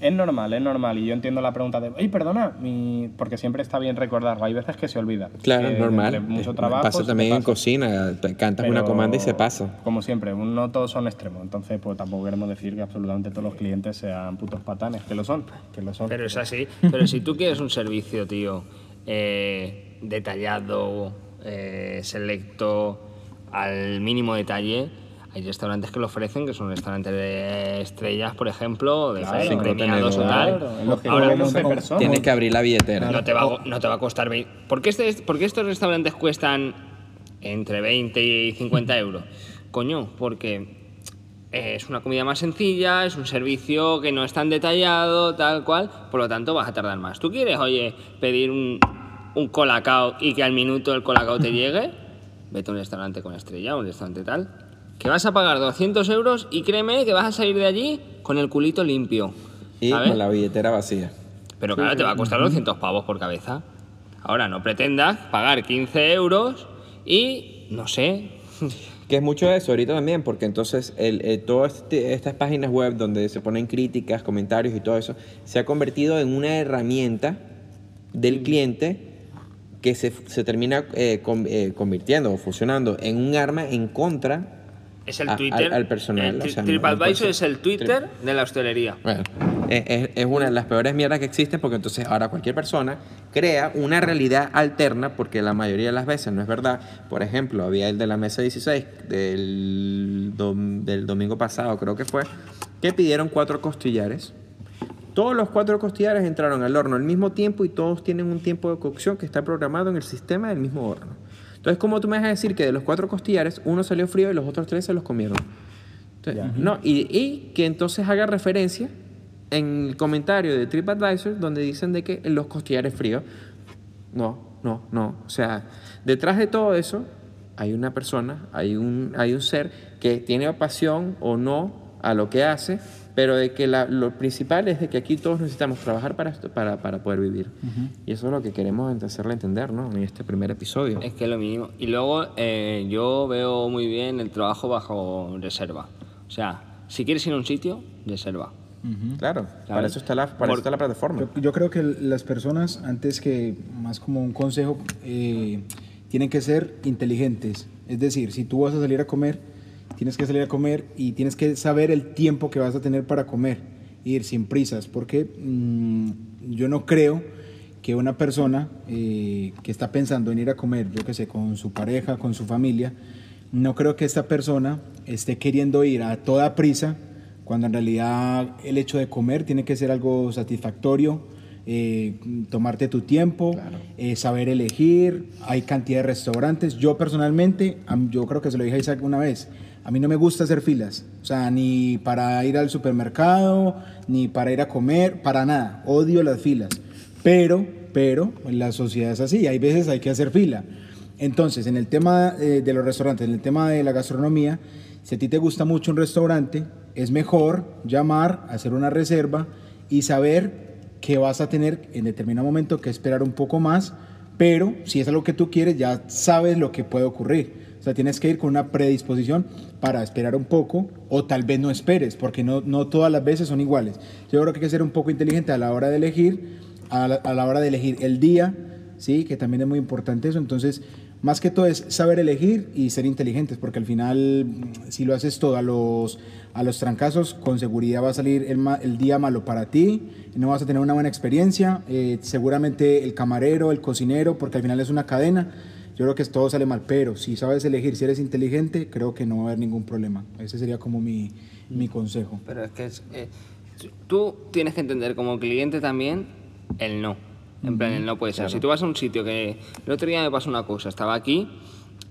es normal, es normal. Y yo entiendo la pregunta de, oye, perdona, mi... porque siempre está bien recordarlo. Hay veces que se olvida. Claro, es normal. mucho Eh, trabajo. pasa también en cocina, te cantas una Pero, comanda y se pasa. Como siempre, no todos son extremos. Entonces, pues tampoco queremos decir que absolutamente todos los clientes sean putos patanes, que lo son, que lo son. Pero es así. Pero si tú quieres un servicio, tío, eh, detallado, eh, selecto, al mínimo detalle, hay restaurantes que lo ofrecen, que son restaurantes de estrellas, por ejemplo, de Claro, premiados o tal. Claro, Ahora, no, 11 personas. Tienes que abrir la billetera. no te va, a- no te va a costar 20. ¿Por qué, este- por qué estos restaurantes cuestan entre 20 y 50 euros? Coño, porque es una comida más sencilla, es un servicio que no es tan detallado, tal cual, por lo tanto vas a tardar más. ¿Tú quieres, oye, pedir un, un colacao y que al minuto el colacao te <laughs> llegue? Vete a un restaurante con estrella, un restaurante tal, que vas a pagar 200 euros y créeme que vas a salir de allí con el culito limpio. Y ¿sabes? con la billetera vacía. Pero claro, te va a costar 200 pavos por cabeza. Ahora, no pretendas pagar 15 euros y, no sé, Que es mucho de eso ahorita también, porque entonces el, eh, todas este- estas páginas web donde se ponen críticas, comentarios y todo eso, se ha convertido en una herramienta del cliente que se, se termina eh, con- eh, convirtiendo o funcionando en un arma en contra es el a- Twitter. al, al personal. el o tri- sea, no- no TripAdvisor es el Twitter de la hostelería. Bueno, es, es- es una de las peores mierdas que existe porque entonces ahora cualquier persona crea una realidad alterna porque la mayoría de las veces no es verdad. Por ejemplo, había el de la mesa 16 del, dom- del domingo pasado, creo que fue, que pidieron cuatro costillares. Todos los cuatro costillares entraron al horno al mismo tiempo y todos tienen un tiempo de cocción que está programado en el sistema del mismo horno. Entonces, ¿cómo tú me vas a decir que de los cuatro costillares uno salió frío y los otros tres se los comieron? Entonces, no, y, y que entonces haga referencia en el comentario de TripAdvisor donde dicen de que los costillares fríos. No, no, no. O sea, detrás de todo eso hay una persona, hay un, hay un ser que tiene pasión o no a lo que hace, pero de que la- lo principal es de que aquí todos necesitamos trabajar para, esto, para, para poder vivir. Y eso es lo que queremos hacerle entender ¿no? en este primer episodio. Es que es lo mínimo. Y luego eh, yo veo muy bien el trabajo bajo reserva. O sea, si quieres ir a un sitio, reserva. Claro, para eso está la, para eso está la plataforma. Yo, yo creo que las personas, antes que más como un consejo, eh, tienen que ser inteligentes. Es decir, si tú vas a salir a comer, tienes que salir a comer y tienes que saber el tiempo que vas a tener para comer, ir sin prisas, porque mm, yo no creo que una persona eh, que está pensando en ir a comer, yo que sé, con su pareja, con su familia, no creo que esta persona esté queriendo ir a toda prisa cuando en realidad el hecho de comer tiene que ser algo satisfactorio, eh, tomarte tu tiempo, eh, saber elegir, hay cantidad de restaurantes. Yo personalmente, yo creo que se lo dije a Isaac una vez, a mí no me gusta hacer filas, o sea, ni para ir al supermercado, ni para ir a comer, para nada, odio las filas, pero, pero la sociedad es así, hay veces hay que hacer fila. Entonces, en el tema eh, de los restaurantes, en el tema de la gastronomía, si a ti te gusta mucho un restaurante, es mejor llamar, hacer una reserva y saber que vas a tener en determinado momento que esperar un poco más, pero si es algo que tú quieres, ya sabes lo que puede ocurrir. O sea, tienes que ir con una predisposición para esperar un poco o tal vez no esperes, porque no, no todas las veces son iguales. Yo creo que hay que ser un poco inteligente a la hora de elegir, a la, a la hora de elegir el día, ¿sí? que también es muy importante eso. Entonces, más que todo es saber elegir y ser inteligentes, porque al final, si lo haces todo a los, a los trancazos, con seguridad va a salir el, el día malo para ti, no vas a tener una buena experiencia, eh, seguramente el camarero, el cocinero, porque al final es una cadena. Yo creo que todo sale mal, pero si sabes elegir, si eres inteligente, creo que no va a haber ningún problema. Ese sería como mi, mi consejo. Pero es que es, eh, tú tienes que entender como cliente también el no. En plan, el no puede ser. Si tú vas a un sitio que... El otro día me pasó una cosa. Estaba aquí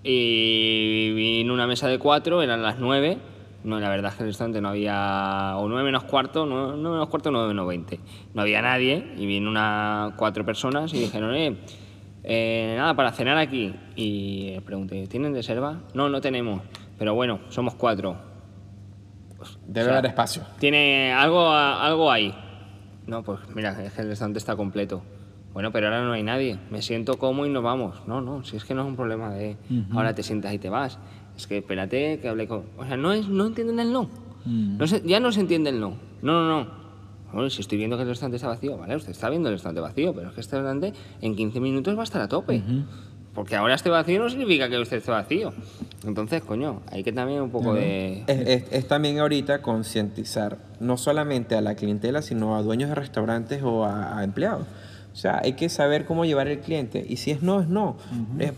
Y vino una mesa de cuatro, eran las nueve. No, la verdad es que en el restaurante no había. O nueve menos cuarto, nueve, menos cuarto, nueve menos veinte. No había nadie y vino una, cuatro personas y dijeron, eh, eh, nada, para cenar aquí. Y le pregunté, ¿tienen reserva? No, no tenemos. Pero bueno, somos cuatro. Debe O sea, haber espacio. Tiene algo, algo ahí. No, pues mira, es que el restaurante está completo. Bueno, pero ahora no hay nadie. Me siento como y nos vamos. No, no, si es que no es un problema de ahora te sientas y te vas. Es que espérate que hable con... O sea, no, es, no entienden el no. no se- ya no se entiende el no. No, no, no. Bueno, si estoy viendo que el restaurante está vacío, vale, usted está viendo el restaurante vacío, pero es que este restaurante en 15 minutos va a estar a tope. Porque ahora esté vacío no significa que usted esté vacío. Entonces, coño, hay que también un poco de... Es, es- es también ahorita concientizar no solamente a la clientela, sino a dueños de restaurantes o a, a empleados. O sea, hay que saber cómo llevar el cliente. Y si es no, es no.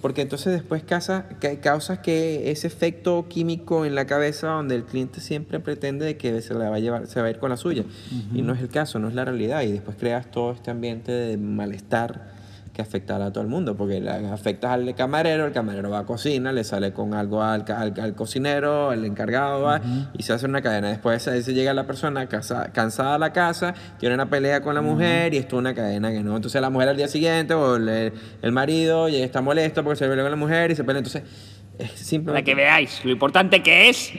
Porque entonces después causa, que, causas que ese efecto químico en la cabeza donde el cliente siempre pretende de que se, la va a llevar, se va a ir con la suya. Y no es el caso, no es la realidad. Y después creas todo este ambiente de malestar que afectará a todo el mundo, porque afectas al camarero, el camarero va a cocina, le sale con algo al, al- al cocinero, el encargado va y se hace una cadena. Después se, se llega la persona casa- cansada a la casa, tiene una pelea con la mujer y esto es una cadena que no. Entonces la mujer al día siguiente o el, el marido ya está molesto porque se peleó con la mujer y se pelea. Entonces es Para simplemente... que veáis lo importante que es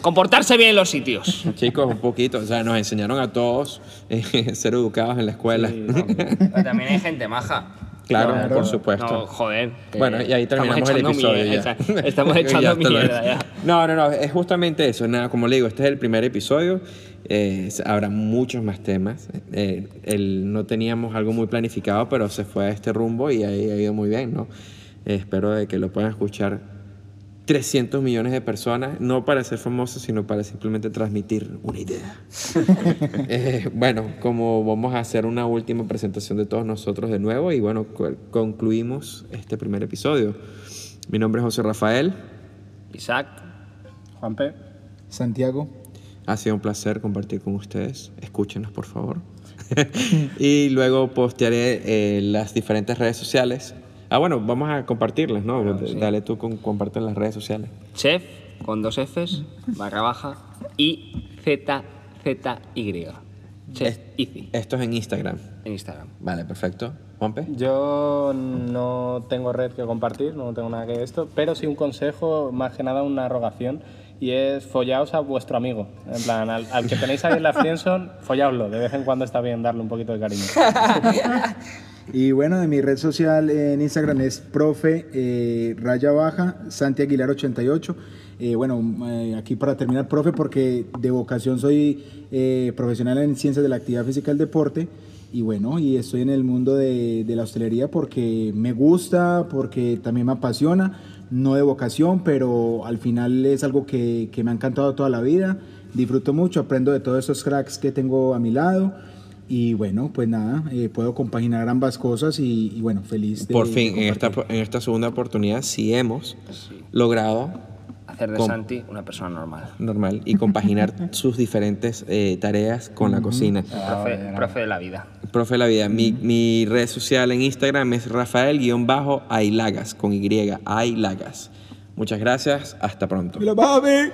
comportarse bien en los sitios. Chicos, un poquito, o sea, nos enseñaron a todos eh, <laughs> ser educados en la escuela. Pero también hay gente maja. Claro, Claro. por supuesto. No, joder. Bueno, y ahí terminamos el episodio mierda, ya. Estamos <laughs> Ya echando lo mierda ya. No, no, no, es justamente eso. Nada, como le digo, este es el primer episodio. eh, habrá muchos más temas. Eh, el- no teníamos algo muy planificado, pero se fue a este rumbo y ahí ha ido muy bien, ¿no? Eh, espero de que lo puedan escuchar 300 millones de personas, no para ser famosos, sino para simplemente transmitir una idea. <laughs> Eh, bueno, como vamos a hacer una última presentación de todos nosotros de nuevo y bueno, co- concluimos este primer episodio. Mi nombre es José Rafael. Isaac, Juanpe. Santiago. Ha sido un placer compartir con ustedes. Escúchenos, por favor. <laughs> y luego postearé eh, las diferentes redes sociales. Ah, bueno, vamos a compartirlas, ¿no? Dale tú con comparte en las redes sociales. chef, con dos Fs, barra baja, y Z, Z, Y. Chef Easy, Esto es en Instagram. en Instagram. Vale, perfecto. Juanpe. Yo no tengo red que compartir, no tengo nada que esto, pero sí un consejo, más que nada una rogación, y es follaos a vuestro amigo. En plan, al, al que tenéis ahí en la Friendzone, <laughs> follaoslo. De vez en cuando está bien darle un poquito de cariño. <laughs> Y bueno, de mi red social en Instagram es profe eh, raya baja Santi Aguilar 88. Eh, bueno, eh, aquí para terminar, profe, porque de vocación soy eh, profesional en ciencias de la actividad física y el deporte. Y bueno, y estoy en el mundo de, de la hostelería porque me gusta, porque también me apasiona, no de vocación, pero al final es algo que, que me ha encantado toda la vida. Disfruto mucho, aprendo de todos esos cracks que tengo a mi lado. Y bueno, pues nada, eh, puedo compaginar ambas cosas y, y bueno, feliz de Por fin, en esta, en esta segunda oportunidad, sí hemos logrado Hacer de Santi una persona normal. normal y compaginar <laughs> sus diferentes eh, tareas con la cocina. Profe, profe de la vida. Profe de la vida, mi, mi red social en Instagram es Rafael-Ailagas con Y, Ailagas. Muchas gracias, hasta pronto. ¡Me la babe!